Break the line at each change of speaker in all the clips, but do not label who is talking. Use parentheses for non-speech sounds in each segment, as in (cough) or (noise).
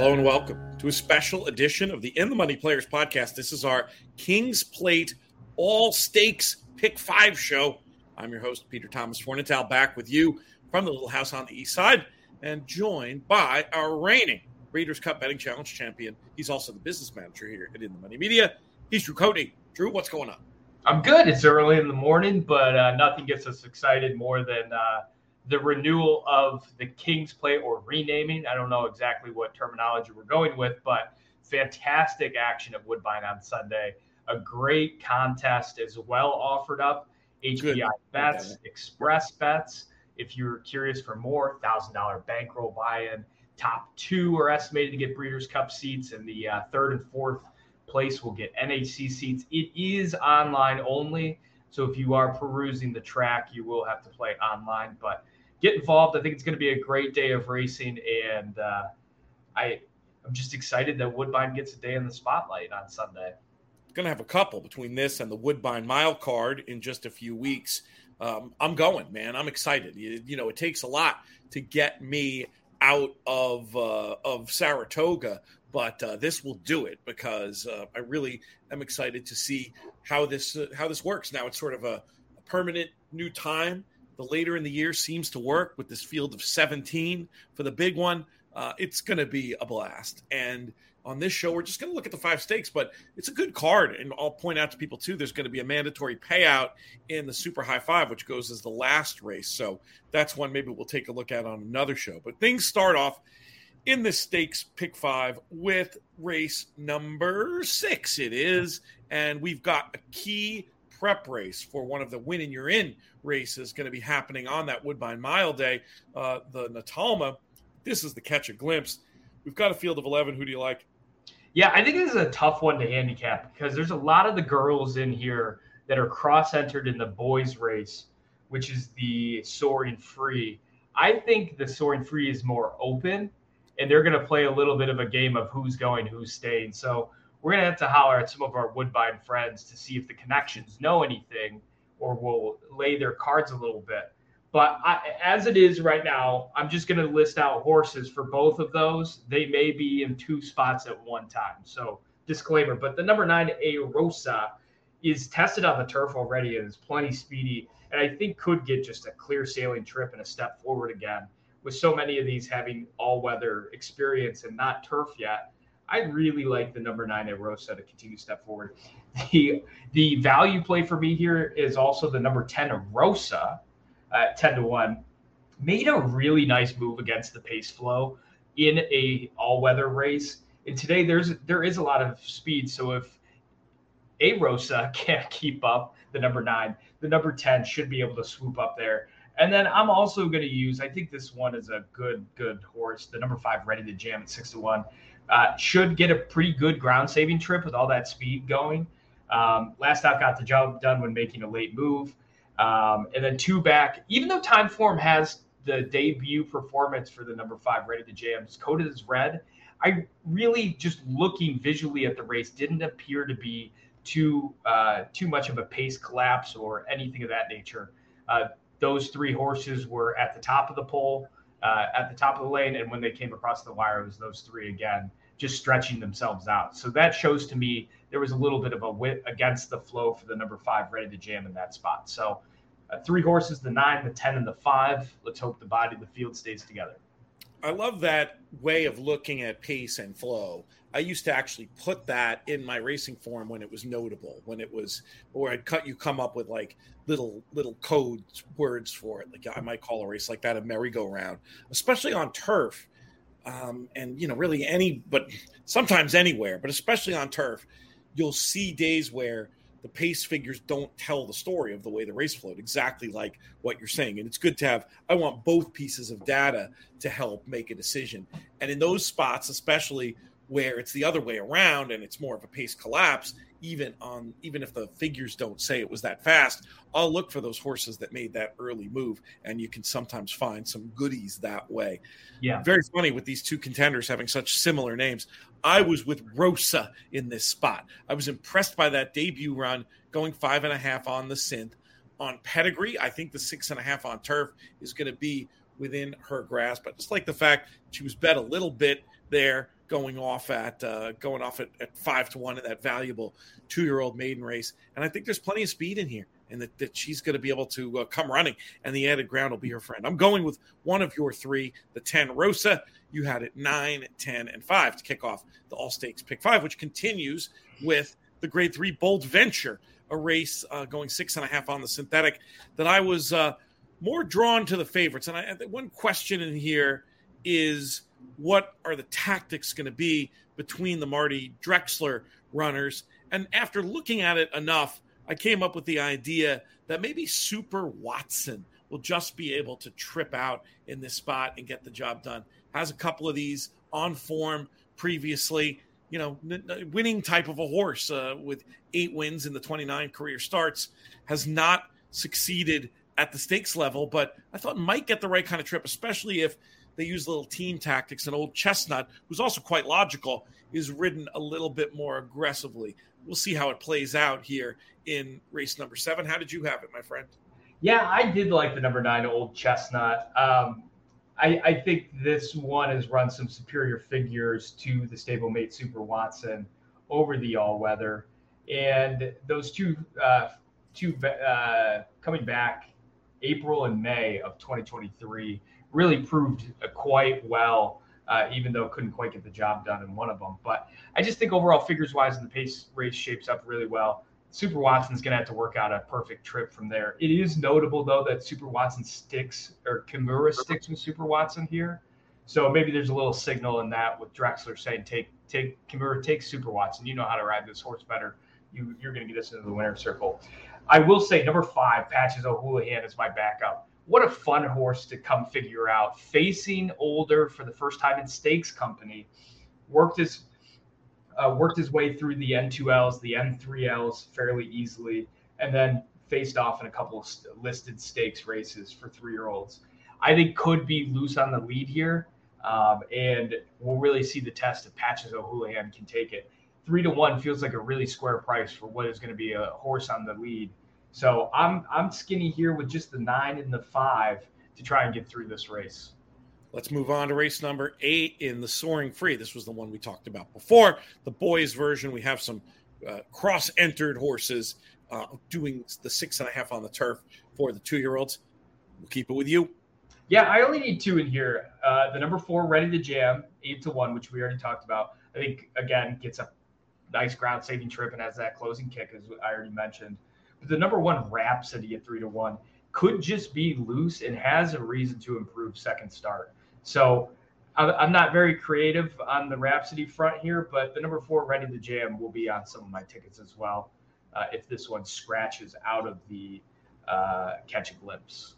Hello and welcome to a special edition of the In the Money Players podcast. This is our King's Plate All Stakes Pick Five show. I'm your host, Peter Thomas Fornatale, back with you from the little house on the east side and joined by our reigning Breeders' Cup Betting Challenge champion. He's also the business manager here at In the Money Media. He's Drew Coatney. Drew, what's going on?
I'm good. It's early in the morning, but uh, nothing gets us excited more than uh, the renewal of the King's Plate or renaming. I don't know exactly what terminology we're going with, but fantastic action at Woodbine on Sunday. A great contest as well offered up. HPI Good. bets, okay. express bets. If you're curious for more, $1,000 bankroll buy in. Top two are estimated to get Breeders' Cup seats, and the uh, third and fourth place will get NHC seats. It is online only. So if you are perusing the track, you will have to play online. But get involved. I think it's going to be a great day of racing, and uh, I I'm just excited that Woodbine gets a day in the spotlight on Sunday.
Going to have a couple between this and the Woodbine Mile Card in just a few weeks. Um, I'm going, man. I'm excited. You, you, know, it takes a lot to get me out of uh, of Saratoga, but uh, this will do it because uh, I really am excited to see how this how this works. Now it's sort of a, a permanent new time the later in the year seems to work with this field of 17 for the big one. Uh, it's going to be a blast. And on this show, we're just going to look at the five stakes, but it's a good card. And I'll point out to people too, there's going to be a mandatory payout in the super high five, which goes as the last race. So that's one maybe we'll take a look at on another show. But things start off in the stakes pick five with race number six. It is. And we've got a key prep race for one of the win and you're in races going to be happening on that Woodbine Mile Day, uh, the Natalma. This is the catch a glimpse. We've got a field of 11. Who do you like?
Yeah, I think this is a tough one to handicap because there's a lot of the girls in here that are cross entered in the boys race, which is the Soaring Free. I think the Soaring Free is more open and they're going to play a little bit of a game of who's going, who's staying. So we're going to have to holler at some of our Woodbine friends to see if the connections know anything or will lay their cards a little bit. But I, as it is right now, I'm just going to list out horses for both of those. They may be in two spots at one time. So, disclaimer. But the number nine, A Rosa, is tested on the turf already and is plenty speedy. And I think could get just a clear sailing trip and a step forward again. With so many of these having all weather experience and not turf yet, I really like the number nine at Rosa to continue to step forward. The the value play for me here is also the number 10 of Rosa at 10 to 1. Made a really nice move against the pace flow in a all-weather race. And today there's there is a lot of speed. So if a Rosa (laughs) can't keep up the number nine, the number 10 should be able to swoop up there. And then I'm also going to use, I think this one is a good, good horse. The number five, ready to jam at six to one. Uh, should get a pretty good ground saving trip with all that speed going. Um, last out got the job done when making a late move. Um, and then two back, even though Timeform has the debut performance for the number five ready to jam, it's coded as red. I really just looking visually at the race didn't appear to be too uh, too much of a pace collapse or anything of that nature. Uh, those three horses were at the top of the pole, uh, at the top of the lane, and when they came across the wire, it was those three again just stretching themselves out. So that shows to me there was a little bit of a wit against the flow for the number five ready to jam in that spot. So uh, three horses, the nine, the 10, and the five. Let's hope the body of the field stays together.
I love that way of looking at pace and flow. I used to actually put that in my racing form when it was notable, when it was, or I'd cut you come up with like little little code words for it. Like I might call a race like that a merry-go-round, especially on turf. Um, and you know really any but sometimes anywhere but especially on turf you'll see days where the pace figures don't tell the story of the way the race flowed exactly like what you're saying. And it's good to have i want both pieces of data to help make a decision. And in those spots especially where it's the other way around and it's more of a pace collapse even on even if the figures don't say it was that fast i'll look for those horses that made that early move and you can sometimes find some goodies that way. Yeah. Very funny with these two contenders having such similar names. I was with rosa in this spot. I was impressed by that debut run going five and a half on the synth. On pedigree i think the six and a half on turf is going to be within her grasp but just like the fact she was bet a little bit there going off at uh, going off at, at five to one in that valuable two year old maiden race. And I think there's plenty of speed in here and that, that she's going to be able to uh, come running and the added ground will be her friend. I'm going with one of your three, the 10 Rosa. You had it nine, ten, and 5 to kick off the All Stakes Pick 5, which continues with the Grade 3 Bold Venture, a race uh, going six and a half on the synthetic that I was uh, more drawn to the favorites. And I, one question in here is what are the tactics going to be between the Marty Drexler runners? And after looking at it enough, I came up with the idea that maybe Super Watson will just be able to trip out in this spot and get the job done. Has a couple of these on form previously, you know, winning type of a horse uh, with eight wins in the 29 career starts, has not succeeded at the stakes level, but I thought might get the right kind of trip, especially if they use little team tactics. And old Chestnut, who's also quite logical, is ridden a little bit more aggressively. We'll see how it plays out here in race number seven. How did you have it, my friend?
Yeah, I did like the number nine old chestnut. Um, I, I, think this one has run some superior figures to the stablemate Super Watson over the all weather, and those two uh, two uh, coming back April and May of 2023 really proved uh, quite well. Uh, even though couldn't quite get the job done in one of them, but I just think overall figures wise, and the pace race shapes up really well. Super Watson's going to have to work out a perfect trip from there. It is notable though that Super Watson sticks or Kimura sticks with Super Watson here, so maybe there's a little signal in that with Drexler saying take take Kimura take Super Watson. You know how to ride this horse better. You you're going to get us into the winner's circle. I will say number five, Patches O'Houlihan is my backup. What a fun horse to come figure out. Facing older for the first time in stakes company, worked his uh, worked his way through the N2Ls, the N3Ls fairly easily, and then faced off in a couple of st- listed stakes races for three year olds. I think could be loose on the lead here, um, and we'll really see the test if Patches O'Houlihan can take it. Three to one feels like a really square price for what is going to be a horse on the lead. So I'm I'm skinny here with just the nine and the five to try and get through this race.
Let's move on to race number eight in the Soaring Free. This was the one we talked about before. The boys' version. We have some uh, cross entered horses uh, doing the six and a half on the turf for the two year olds. We'll keep it with you.
Yeah, I only need two in here. Uh, the number four, Ready to Jam, eight to one, which we already talked about. I think, again, gets a nice ground saving trip and has that closing kick, as I already mentioned. The number one, Rhapsody at three to one, could just be loose and has a reason to improve second start. So I'm not very creative on the Rhapsody front here, but the number four, Ready to Jam, will be on some of my tickets as well. Uh, if this one scratches out of the uh, catch a glimpse.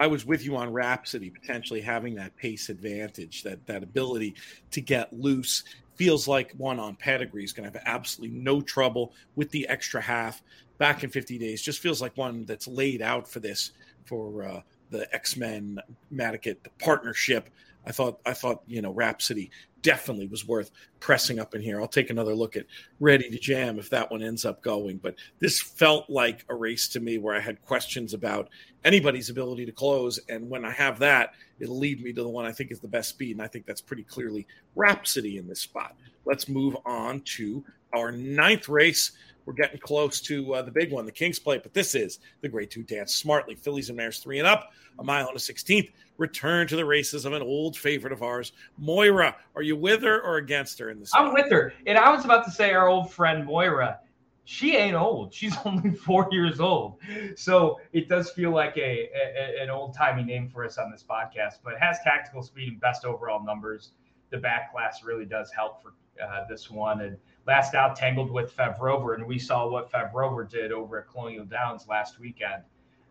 I was with you on Rhapsody, potentially having that pace advantage, that that ability to get loose. Feels like one on pedigree is going to have absolutely no trouble with the extra half back in 50 days. Just feels like one that's laid out for this for uh, the X Men Madiket partnership. I thought I thought you know Rhapsody definitely was worth pressing up in here. I'll take another look at Ready to Jam if that one ends up going. But this felt like a race to me where I had questions about anybody's ability to close, and when I have that, it'll lead me to the one I think is the best speed, and I think that's pretty clearly Rhapsody in this spot. Let's move on to our ninth race we're getting close to uh, the big one, the King's Plate, but this is the Grade Two Dance Smartly. Fillies and Mares three and up, a mile and a sixteenth. Return to the races of an old favorite of ours, Moira. Are you with her or against her in this?
I'm with her, and I was about to say our old friend Moira. She ain't old. She's (laughs) only four years old, so it does feel like a, a an old timey name for us on this podcast. But has tactical speed and best overall numbers. The back class really does help for uh, this one, and last out tangled with Fev Rover, and we saw what Fev Rover did over at Colonial Downs last weekend.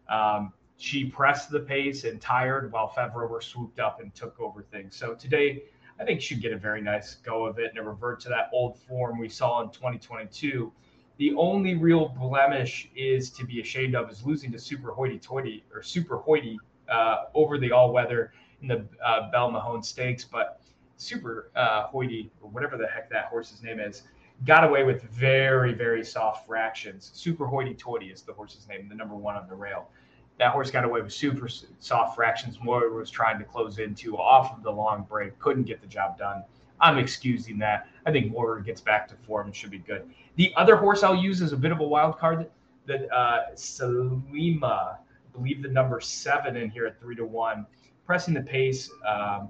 Um, she pressed the pace and tired while Fev Rover swooped up and took over things. So today, I think she should get a very nice go of it and revert to that old form we saw in 2022. The only real blemish is to be ashamed of is losing to Super Hoity Toity or Super Hoity uh, over the all weather in the uh, Belmahon Stakes. But Super uh, Hoity, or whatever the heck that horse's name is, got away with very, very soft fractions. Super Hoity Toity is the horse's name, the number one on the rail. That horse got away with super soft fractions. Moira was trying to close into off of the long break, couldn't get the job done. I'm excusing that. I think Moira gets back to form and should be good. The other horse I'll use is a bit of a wild card that uh, Salima, I believe the number seven in here at three to one, pressing the pace um,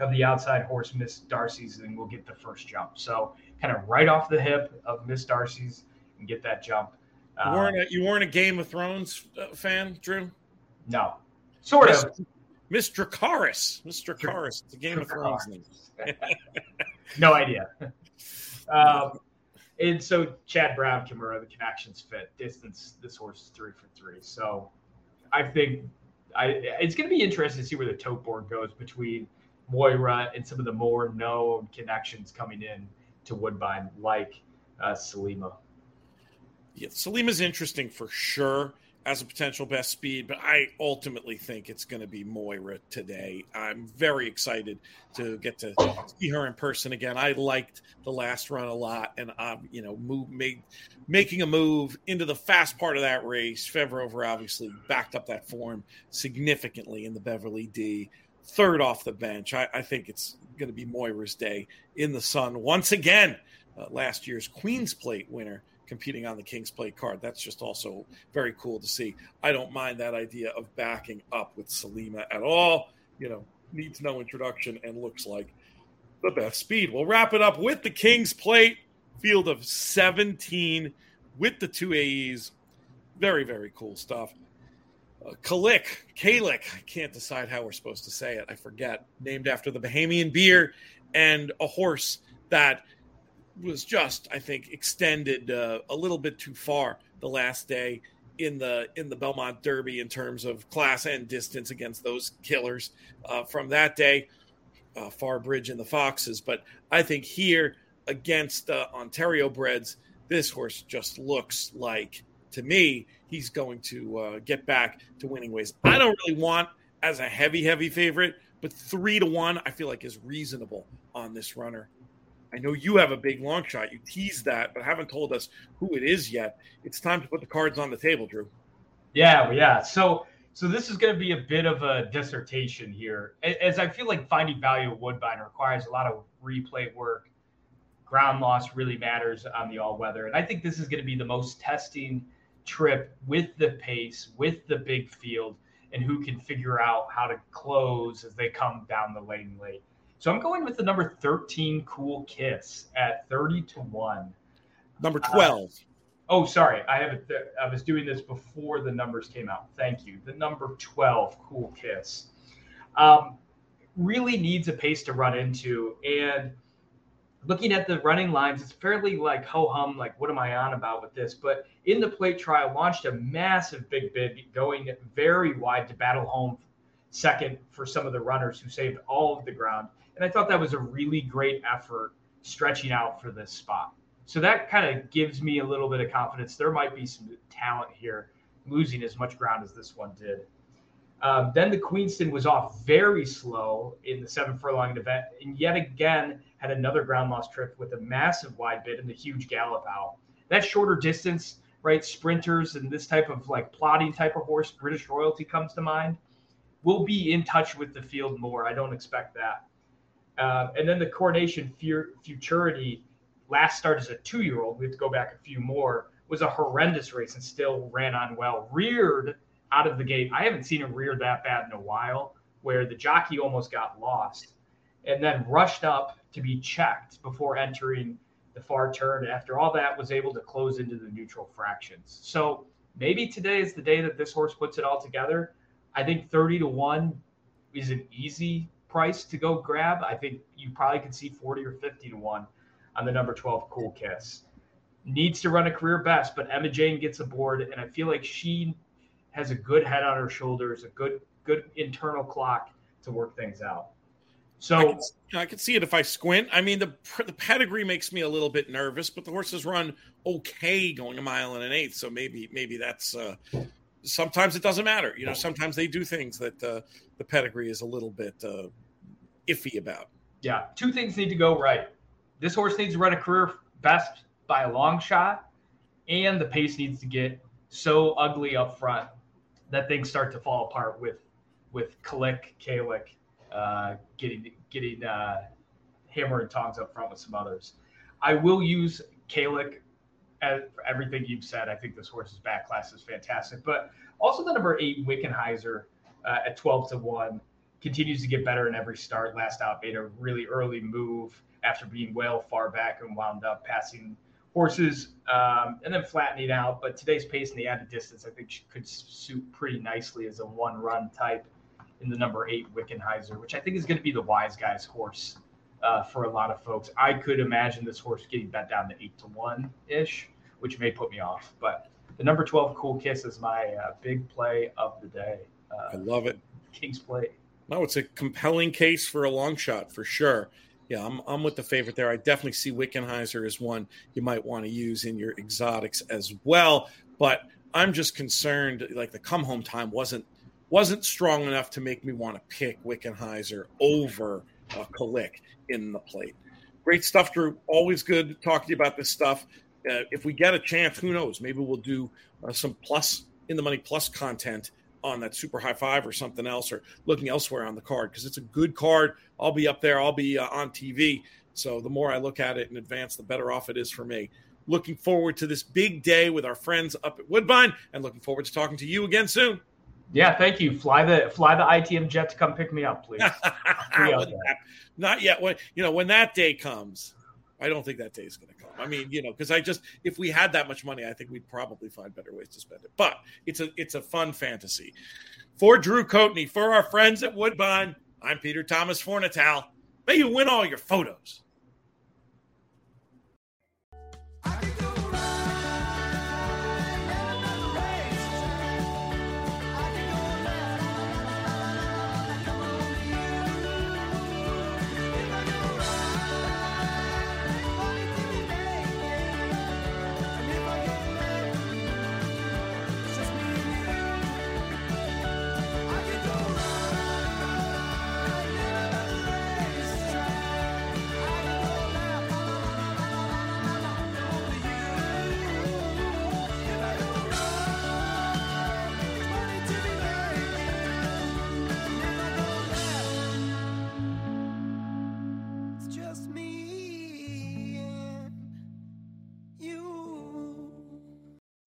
of the outside horse, Miss Darcy's, and we'll get the first jump. So kind of right off the hip of Miss Darcy's and get that jump.
You weren't a, you weren't a Game of Thrones uh, fan, Drew?
No, sort
Miss,
of.
Miss Dracarys. Miss Dracarys. It's a Game of Thrones name. (laughs)
no idea. (laughs) Um, and so Chad Brown, Kimura, the connections fit. Distance, this horse is three for three. So I think I it's going to be interesting to see where the tote board goes between Moira and some of the more known connections coming in to Woodbine, like uh, Salima.
Yeah, Salima's interesting for sure as a potential best speed, but I ultimately think it's going to be Moira today. I'm very excited to get to see her in person again. I liked the last run a lot, and um, you know, move made making a move into the fast part of that race. Fev Rover obviously backed up that form significantly in the Beverly D. Third off the bench, I, I think it's going to be Moira's day in the sun once again. Uh, last year's Queen's Plate winner competing on the King's Plate card. That's just also very cool to see. I don't mind that idea of backing up with Salima at all. You know, needs no introduction and looks like the best speed. We'll wrap it up with the King's Plate field of 17 with the two AEs. Very, very cool stuff. Kalik, Kalik, I can't decide how we're supposed to say it. I forget. Named after the Bahamian beer and a horse that – was just, I think, extended uh, a little bit too far the last day in the in the Belmont Derby in terms of class and distance against those killers uh, from that day, uh, Farbridge and the Foxes. But I think here against uh, Ontario Breds, this horse just looks like to me he's going to uh, get back to winning ways. I don't really want as a heavy heavy favorite, but three to one I feel like is reasonable on this runner. I know you have a big long shot. You teased that, but haven't told us who it is yet. It's time to put the cards on the table, Drew.
Yeah, yeah. So, so this is going to be a bit of a dissertation here, as I feel like finding value at Woodbine requires a lot of replay work. Ground loss really matters on the all weather, and I think this is going to be the most testing trip with the pace, with the big field, and who can figure out how to close as they come down the lane late. So I'm going with the number 13 Cool Kiss at 30 to 1.
Number 12. Uh,
oh, sorry. I have. Th- I was doing this before the numbers came out. Thank you. The number 12 Cool Kiss. Um, really needs a pace to run into. And looking at the running lines, it's fairly like ho hum, like what am I on about with this? But in the plate trial, launched a massive big bid going very wide to battle home second for some of the runners who saved all of the ground. And I thought that was a really great effort stretching out for this spot. So that kind of gives me a little bit of confidence. There might be some talent here, losing as much ground as this one did. Um, then the Queenston was off very slow in the seven furlong event, and yet again had another ground loss trip with a massive wide bid and the huge gallop out. That shorter distance, right? Sprinters and this type of like plotting type of horse, British royalty comes to mind. We'll be in touch with the field more. I don't expect that. Um, and then the Coronation Futurity last start as a two year old, we have to go back a few more, was a horrendous race and still ran on well. Reared out of the gate. I haven't seen him rear that bad in a while, where the jockey almost got lost and then rushed up to be checked before entering the far turn. After all that, was able to close into the neutral fractions. So maybe today is the day that this horse puts it all together. I think 30 to 1 is an easy price to go grab, I think you probably could see 40 or 50 to 1 on the number 12 Cool Kiss. Needs to run a career best, but Emma-Jayne gets aboard, and I feel like she has a good head on her shoulders, a good good internal clock to work things out. So I
can, I can, see it if I squint. I mean, the the pedigree makes me a little bit nervous, but the horses run okay going a mile and an eighth, so maybe maybe that's. Uh, sometimes it doesn't matter. You know, sometimes they do things that uh, the pedigree is a little bit uh, iffy about.
Yeah, two things need to go right. This horse needs to run a career best by a long shot, and the pace needs to get so ugly up front that things start to fall apart with with Kalik, Kalik uh, getting getting uh, hammer and tongs up front with some others. I will use Kalik as everything you've said. I think this horse's back class is fantastic, but also the number eight Wickenheiser uh, at 12 to 1 continues to get better in every start. Last out made a really early move after being well far back and wound up passing horses um, and then flattening out. But today's pace and the added distance, I think, could suit pretty nicely as a one run type in the number eight Wickenheiser, which I think is going to be the wise guy's horse uh, for a lot of folks. I could imagine this horse getting bet down to eight to one ish, which may put me off. But the number 12 Cool Kiss is my uh, big play of the day.
Uh, I love it.
King's play.
No, it's a compelling case for a long shot for sure. Yeah, I'm, I'm with the favorite there. I definitely see Wickenheiser as one you might want to use in your exotics as well. But I'm just concerned, like the come home time wasn't wasn't strong enough to make me want to pick Wickenheiser over uh, Kalik in the plate. Great stuff, Drew. Always good talking to you about this stuff. Uh, if we get a chance, who knows? Maybe we'll do uh, some plus in the money plus content on that super high five or something else, or looking elsewhere on the card because it's a good card. I'll be up there. I'll be uh, on TV. So the more I look at it in advance, the better off it is for me. Looking forward to this big day with our friends up at Woodbine, and looking forward to talking to you again soon.
Yeah, thank you. Fly the fly the ITM jet to come pick me up, please. (laughs)
Not yet. When you know when that day comes, I don't think that day is going to come. I mean, you know, because I just if we had that much money, I think we'd probably find better ways to spend it. But it's a it's a fun fantasy. For Drew Coatney, for our friends at Woodbine, I'm Peter Thomas Fornatale. May you win all your photos.